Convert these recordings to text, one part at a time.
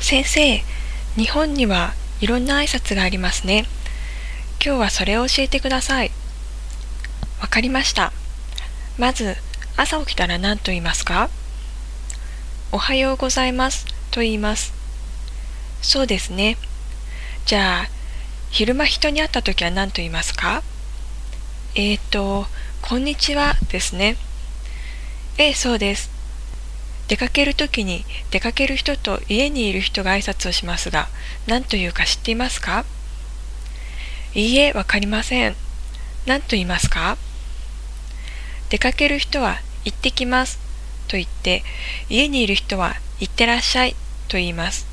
先生、日本にはいろんな挨拶がありますね。今日はそれを教えてください。わかりました。まず、朝起きたら何と言いますか？おはようございますと言います。そうですね。じゃあ、昼間人に会った時は何と言いますか？えーと、こんにちはですね。ええ、そうです。出かけるときに出かける人と家にいる人が挨拶をしますが、何というか知っていますか？いいえ、わかりません。何と言いますか？出かける人は行ってきますと言って、家にいる人は行ってらっしゃいと言います。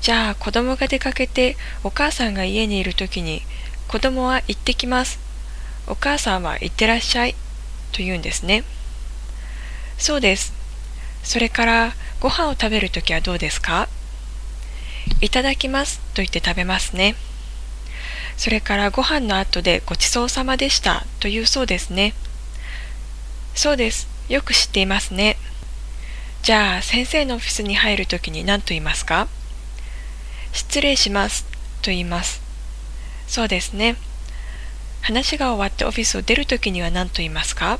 じゃあ子供が出かけてお母さんが家にいるときに子供は行ってきます。お母さんは行ってらっしゃいと言うんですね。そうです。それからご飯を食べるときはどうですか？いただきますと言って食べますね。それからご飯の後でごちそうさまでしたというそうですね。そうです。よく知っていますね。じゃあ先生のオフィスに入るときに何と言いますか？失礼しますと言います。そうですね。話が終わってオフィスを出るときには何と言いますか？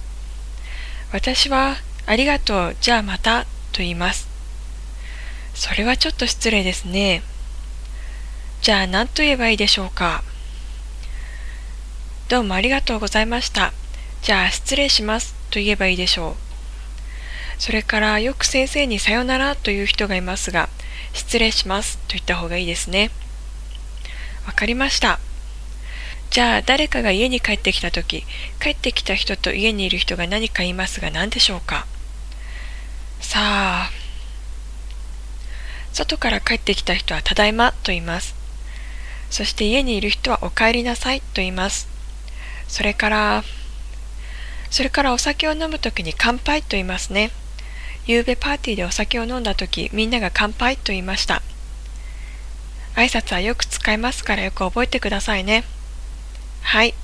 私はありがとう、じゃあまた、と言います。それはちょっと失礼ですね。じゃあ何と言えばいいでしょうか。どうもありがとうございました。じゃあ失礼します、と言えばいいでしょう。それからよく先生にさよならという人がいますが、失礼しますと言った方がいいですね。わかりました。じゃあ誰かが家に帰ってきたとき、帰ってきた人と家にいる人が何か言いますが何でしょうか？さあ、外から帰ってきた人はただいまと言います。そして家にいる人はお帰りなさいと言います。それから、それからお酒を飲むときに乾杯と言いますね。夕べパーティーでお酒を飲んだとき、みんなが乾杯と言いました。挨拶はよく使いますからよく覚えてくださいね。はい。